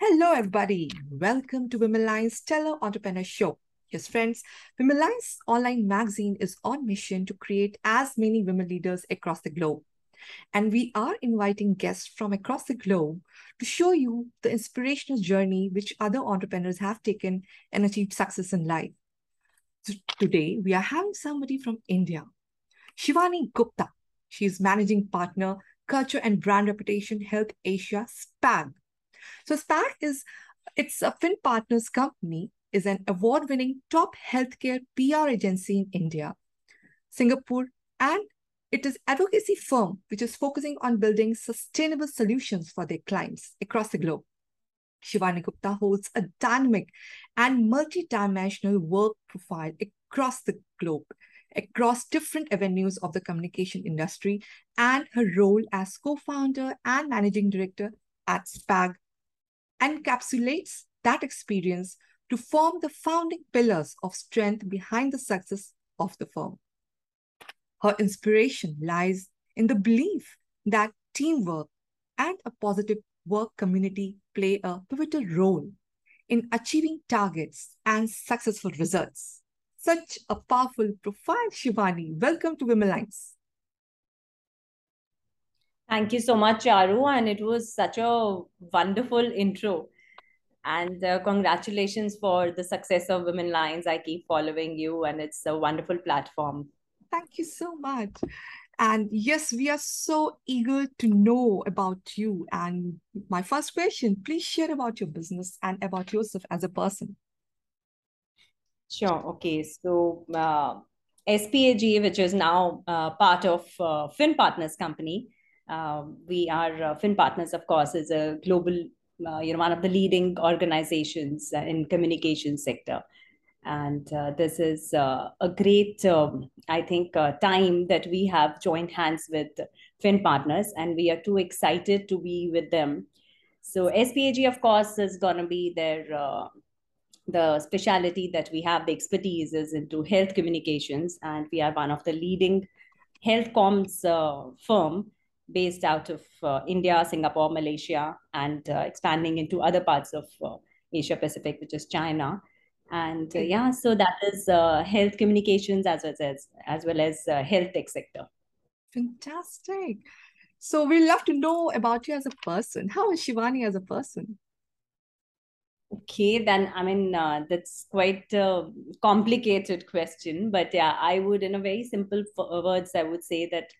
Hello, everybody. Welcome to Women Line's Stellar Entrepreneur Show. Yes, friends, Women Line's online magazine is on mission to create as many women leaders across the globe. And we are inviting guests from across the globe to show you the inspirational journey which other entrepreneurs have taken and achieved success in life. So today, we are having somebody from India, Shivani Gupta. She is managing partner, culture and brand reputation, Health Asia SPAG. So SPAG is it's a Finn Partners company, is an award-winning top healthcare PR agency in India, Singapore, and it is advocacy firm which is focusing on building sustainable solutions for their clients across the globe. Shivani Gupta holds a dynamic and multi-dimensional work profile across the globe, across different avenues of the communication industry, and her role as co-founder and managing director at SPAG encapsulates that experience to form the founding pillars of strength behind the success of the firm. Her inspiration lies in the belief that teamwork and a positive work community play a pivotal role in achieving targets and successful results. Such a powerful profile, Shivani. Welcome to Women Lines. Thank you so much, Charu. And it was such a wonderful intro. And uh, congratulations for the success of Women Lines. I keep following you, and it's a wonderful platform. Thank you so much. And yes, we are so eager to know about you. And my first question please share about your business and about yourself as a person. Sure. Okay. So, uh, SPAG, which is now uh, part of uh, Finn Partners Company, we are uh, Finn Partners, of course, is a global, uh, you know, one of the leading organizations in communication sector. And uh, this is uh, a great, um, I think, uh, time that we have joined hands with Finn Partners, and we are too excited to be with them. So SPAG, of course, is going to be their uh, the specialty that we have, the expertise is into health communications, and we are one of the leading health comms uh, firm based out of uh, India, Singapore, Malaysia, and uh, expanding into other parts of uh, Asia Pacific, which is China. And uh, yeah, so that is uh, health communications as well as as well as uh, health tech sector. Fantastic. So we love to know about you as a person. How is Shivani as a person? Okay, then I mean that's quite a complicated question, but yeah, I would, in a very simple words, I would say that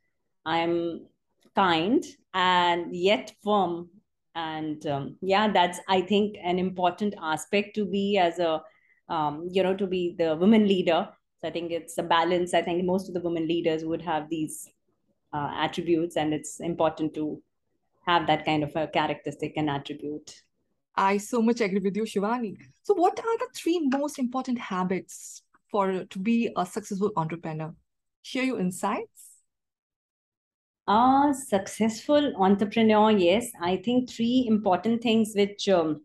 I'm kind and yet firm. And um, yeah that's i think an important aspect to be as a um, you know to be the women leader. So i think it's a balance. I think most of the women leaders would have these uh, attributes and it's important to have that kind of a characteristic and attribute. I so much agree with you shivani. So what are the three most important habits for to be a successful entrepreneur? Share your insights a successful entrepreneur, yes. I think three important things which um,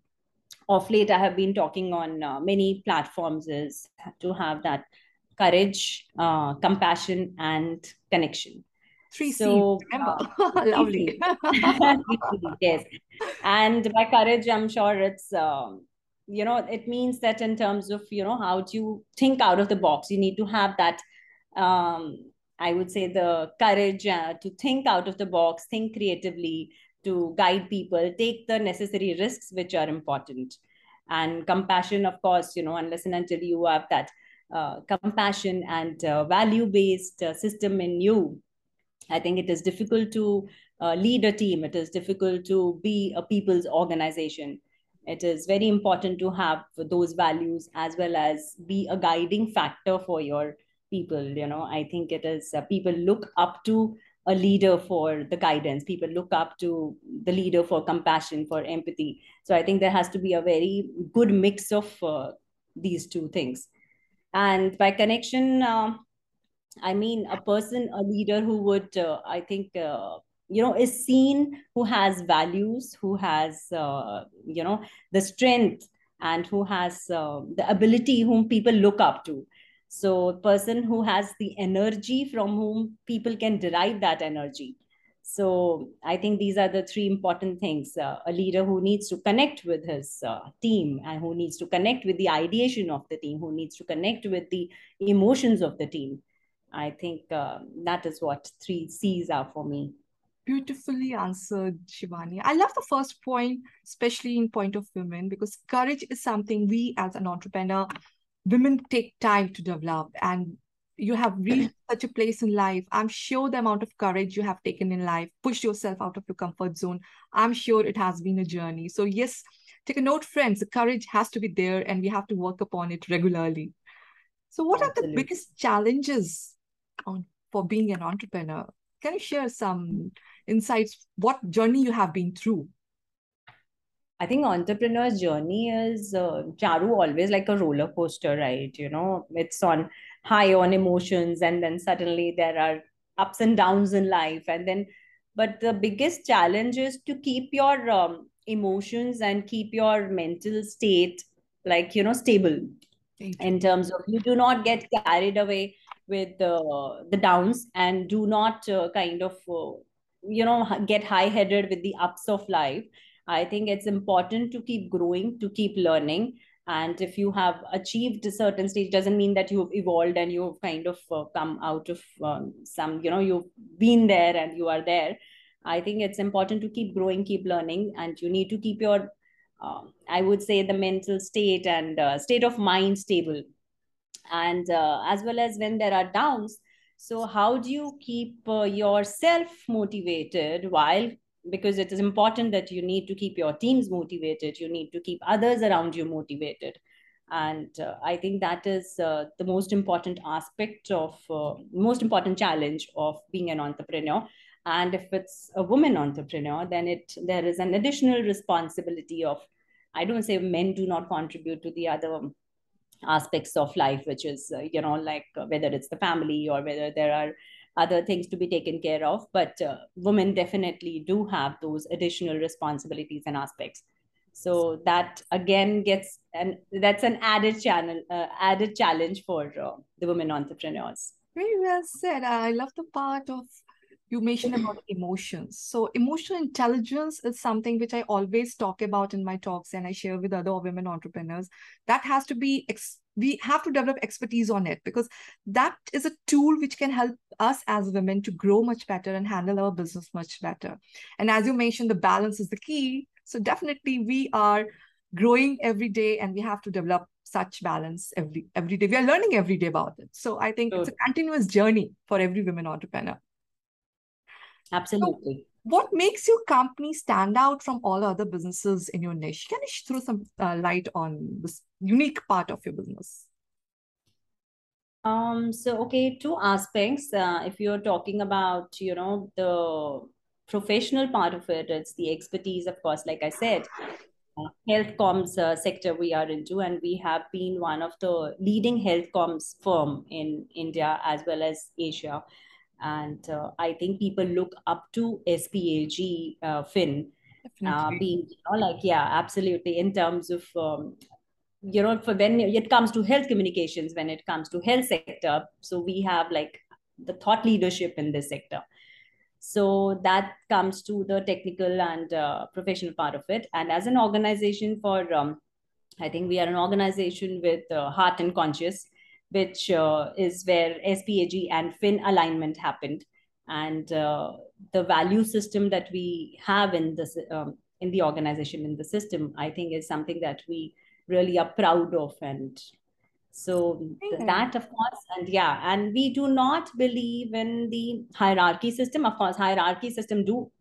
of late I have been talking on uh, many platforms is to have that courage, uh, compassion, and connection. Three so, uh, Lovely. yes. And by courage, I'm sure it's, um, you know, it means that in terms of, you know, how do you think out of the box, you need to have that um, I would say the courage uh, to think out of the box, think creatively, to guide people, take the necessary risks which are important. And compassion, of course, you know, unless and until you have that uh, compassion and uh, value based uh, system in you, I think it is difficult to uh, lead a team. It is difficult to be a people's organization. It is very important to have those values as well as be a guiding factor for your people you know. I think it is uh, people look up to a leader for the guidance. People look up to the leader for compassion for empathy. So i think there has to be a very good mix of uh, these two things. And by connection uh, i mean a person a leader who would uh, i think uh, you know is seen who has values who has uh, you know the strength and who has the ability whom people look up to so person who has the energy from whom people can derive that energy so I think these are the three important things. Uh, a leader who needs to connect with his uh, team and who needs to connect with the ideation of the team, who needs to connect with the emotions of the team. I think uh, that is what three C's are for me. Beautifully answered, Shivani. I love the first point, especially in point of women, because courage is something we as an entrepreneur, women take time to develop. And you have reached such a place in life. I'm sure the amount of courage you have taken in life, pushed yourself out of your comfort zone. I'm sure it has been a journey. So, yes, take a note, friends. The courage has to be there and we have to work upon it regularly. So, what Absolutely. are the biggest challenges on, for being an entrepreneur? Can you share some insights? What journey you have been through? I think entrepreneur's journey is uh, Charu always like a roller coaster, right? You know, it's on high on emotions and then suddenly there are ups and downs in life and then but the biggest challenge is to keep your um, emotions and keep your mental state like you know stable. In terms of you do not get carried away with uh, the downs and do not uh, kind of uh, you know get high headed with the ups of life i think it's important to keep growing to keep learning. And if you have achieved a certain stage doesn't mean that you've evolved and you've kind of uh, come out of um, some you know you've been there and you are there. I think it's important to keep growing keep learning and you need to keep your uh, i would say the mental state and uh, state of mind stable. And uh, as well as when there are downs so how do you keep uh, yourself motivated while because it is important that you need to keep your teams motivated you need to keep others around you motivated. And uh, i think that is uh, the most important aspect of uh, most important challenge of being an entrepreneur. And if it's a woman entrepreneur then it there is an additional responsibility of i don't say men do not contribute to the other aspects of life which is uh, you know like uh, whether it's the family or whether there are other things to be taken care of but uh, women definitely do have those additional responsibilities and aspects so that again gets and that's an added channel uh, added challenge for uh, the women entrepreneurs very well said i love the part of you mentioned about emotions. So emotional intelligence is something which I always talk about in my talks and I share with other women entrepreneurs. That has to be ex- we have to develop expertise on it because that is a tool which can help us as women to grow much better and handle our business much better. And as you mentioned, the balance is the key. So definitely we are growing every day and we have to develop such balance every every day. We are learning every day about it. So I think sure. it's a continuous journey for every women entrepreneur. Absolutely. So what makes your company stand out from all other businesses in your niche? Can you throw some uh, light on this unique part of your business? Um, so, okay, two aspects. Uh, if you're talking about, you know, the professional part of it, it's the expertise, of course, like I said, uh, health comms uh, sector we are into, and we have been one of the leading health comms firm in India as well as Asia and uh, I think people look up to SPAG uh, Finn uh, being you know, like yeah absolutely in terms of um, you know for when it comes to health communications when it comes to health sector so we have like the thought leadership in this sector. So that comes to the technical and uh, professional part of it. And as an organization for um, i think we are an organization with uh, heart and conscious which uh, is where SPAG and Finn alignment happened. And uh, the value system that we have in this um, in the organization in the system, I think, is something that we really are proud of. And so mm-hmm. that, of course, and yeah, and we do not believe in the hierarchy system. Of course, hierarchy system do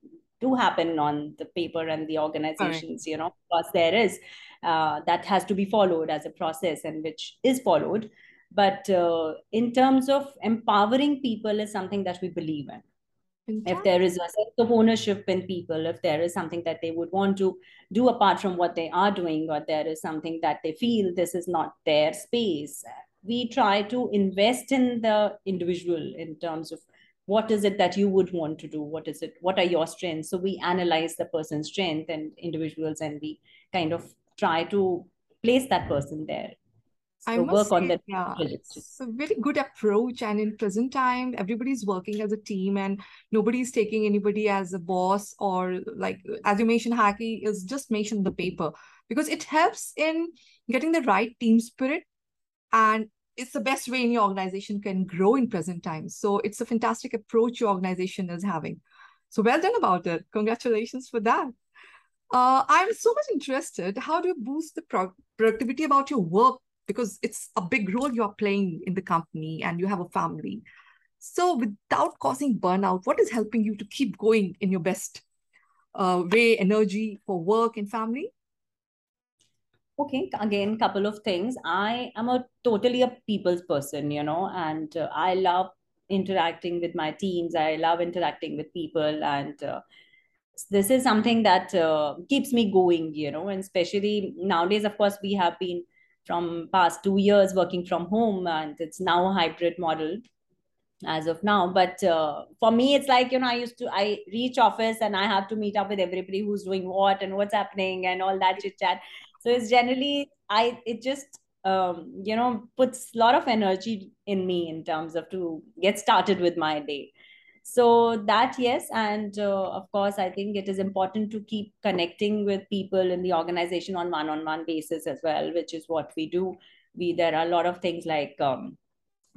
do happen on the paper and the organizations. Right. You know, because there is uh, that has to be followed as a process, and which is followed but uh, in terms of empowering people is something that we believe in. If there is a sense of ownership in people if there is something that they would want to do apart from what they are doing or there is something that they feel this is not their space we try to invest in the individual in terms of what is it that you would want to do? What is it what are your strengths? So we analyze the person's strength and individuals and we kind of try to place that person there I must work say, on that. Yeah, it's a very good approach. And in present time, everybody's working as a team and nobody's taking anybody as a boss or like, as you mentioned, Haki is just mentioned the paper because it helps in getting the right team spirit and it's the best way any organization can grow in present times. So it's a fantastic approach your organization is having. So well done about it. Congratulations for that. Uh, I'm so much interested. How do you boost the pro- productivity about your work because it's a big role you're playing in the company and you have a family. So, without causing burnout, what is helping you to keep going in your best uh, way, energy for work and family? Okay, again, couple of things. I am a totally a people's person, you know, and uh, I love interacting with my teams. I love interacting with people, and uh, this is something that uh, keeps me going, you know, and especially nowadays, of course, we have been from past two years working from home and it's now a hybrid model as of now. But uh, for me it's like you know i used to i reach office and i have to meet up with everybody who's doing what and what's happening and all that chit chat. So it's generally i it just um, you know puts a lot of energy in me in terms of to get started with my day so that yes and uh, of course i think it is important to keep connecting with people in the organization on one on one basis as well which is what we do. We there are a lot of things like um,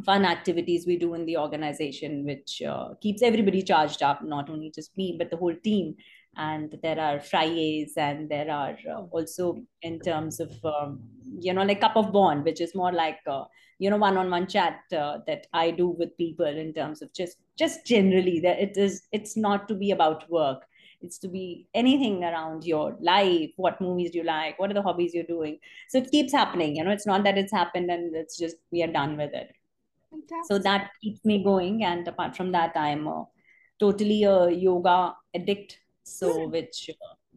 fun activities we do in the organization which uh, keeps everybody charged up not only just me but the whole team and there are fridays and there are uh, also in terms of um, you know like cup of bond which is more like uh, you know one-on-one chat uh, that i do with people in terms of just just generally that it is it's not to be about work. It's to be anything around your life. What movies do you like? What are the hobbies you're doing? So it keeps happening you know it's not that it's happened and it's just we are done with it. Fantastic. so that keeps me going and apart from that i'm a, totally a yoga addict so which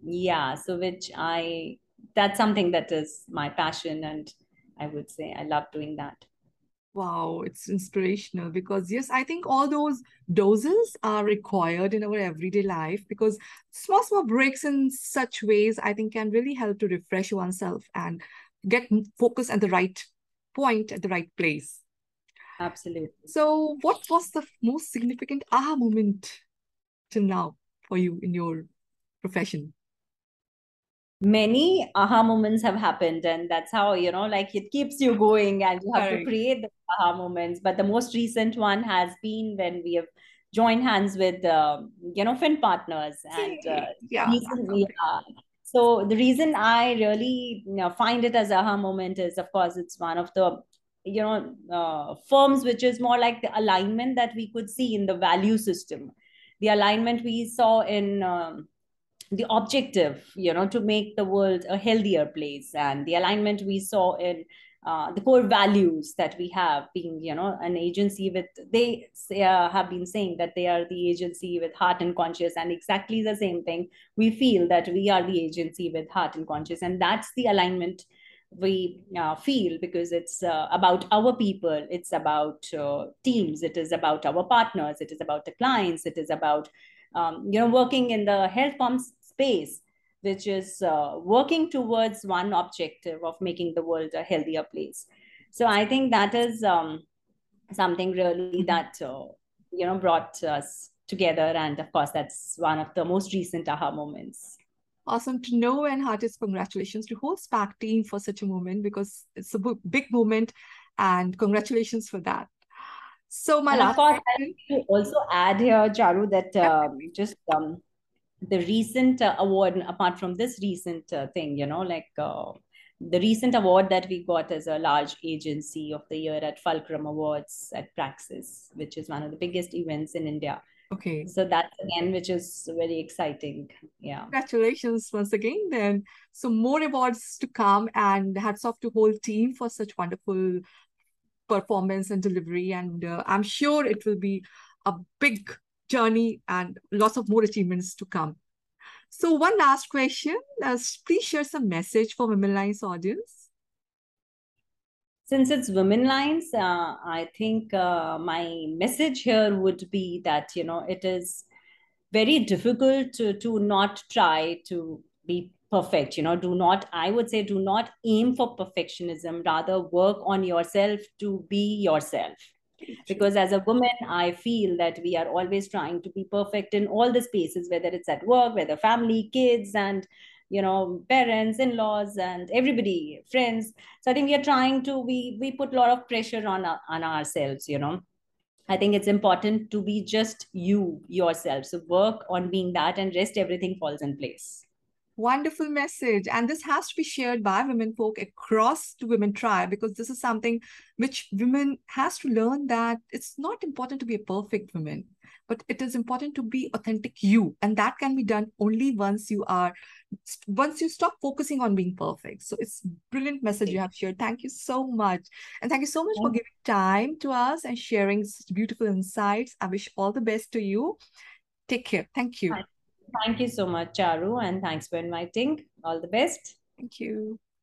yeah so which i that's something that is my passion and i would say i love doing that. Wow it's inspirational because yes i think all those doses are required in our everyday life because small small breaks in such ways i think can really help to refresh oneself and get focus at the right point at the right place. Absolutely. So what was the most significant aha moment till now for you in your profession? Many aha moments have happened, and that's how you know, like it keeps you going, and you have to create the aha moments. But the most recent one has been when we have joined hands with uh, you know Finn partners, and uh, yeah. Recently, uh, so the reason I really you know, find it as aha moment is, of course, it's one of the you know uh, firms which is more like the alignment that we could see in the value system the alignment we saw in um, the objective you know to make the world a healthier place and the alignment we saw in uh, the core values that we have being you know an agency with they uh, have been saying that they are the agency with heart and conscience and exactly the same thing we feel that we are the agency with heart and conscience and that's the alignment we uh, feel because it's uh, about our people. It's about uh, teams. It is about our partners. It is about the clients. It is about um, you know working in the health comms space which is uh, working towards one objective of making the world a healthier place. So i think that is um, something really mm-hmm. that uh, you know brought us together. And of course that's one of the most recent aha moments Awesome to know and heartiest congratulations to whole SPAG team for such a moment because it's a big moment and congratulations for that. So my and last also add here, Charu, that uh, just um, the recent uh, award, apart from this recent uh, thing, you know, like uh, the recent award that we got as a large agency of the year at Fulcrum Awards at Praxis, which is one of the biggest events in India. Okay. So that's again, which is very exciting. Yeah. Congratulations once again. Then, so more awards to come, and hats off to whole team for such wonderful performance and delivery. And uh, I'm sure it will be a big journey and lots of more achievements to come. So one last question, uh, please share some message for Women Lines audience since it's women lines uh, i think uh, my message here would be that you know it is very difficult to, to not try to be perfect you know. Do not i would say do not aim for perfectionism. Rather work on yourself to be yourself. Because as a woman i feel that we are always trying to be perfect in all the spaces whether it's at work whether family kids and you know parents in-laws and everybody friends. So i think we are trying to we we put a lot of pressure on on ourselves you know. I think it's important to be just you yourself. So work on being that and rest everything falls in place. Wonderful message. And this has to be shared by women folk across the Women Tribe because this is something which women has to learn that it's not important to be a perfect woman, but it is important to be authentic you. And that can be done only once you are, once you stop focusing on being perfect. So it's brilliant message you have shared. Thank you so much. And thank you so much for giving time to us and sharing such beautiful insights. I wish all the best to you. Take care. Thank you. Thank you so much, Charu, and thanks for inviting. All the best. Thank you.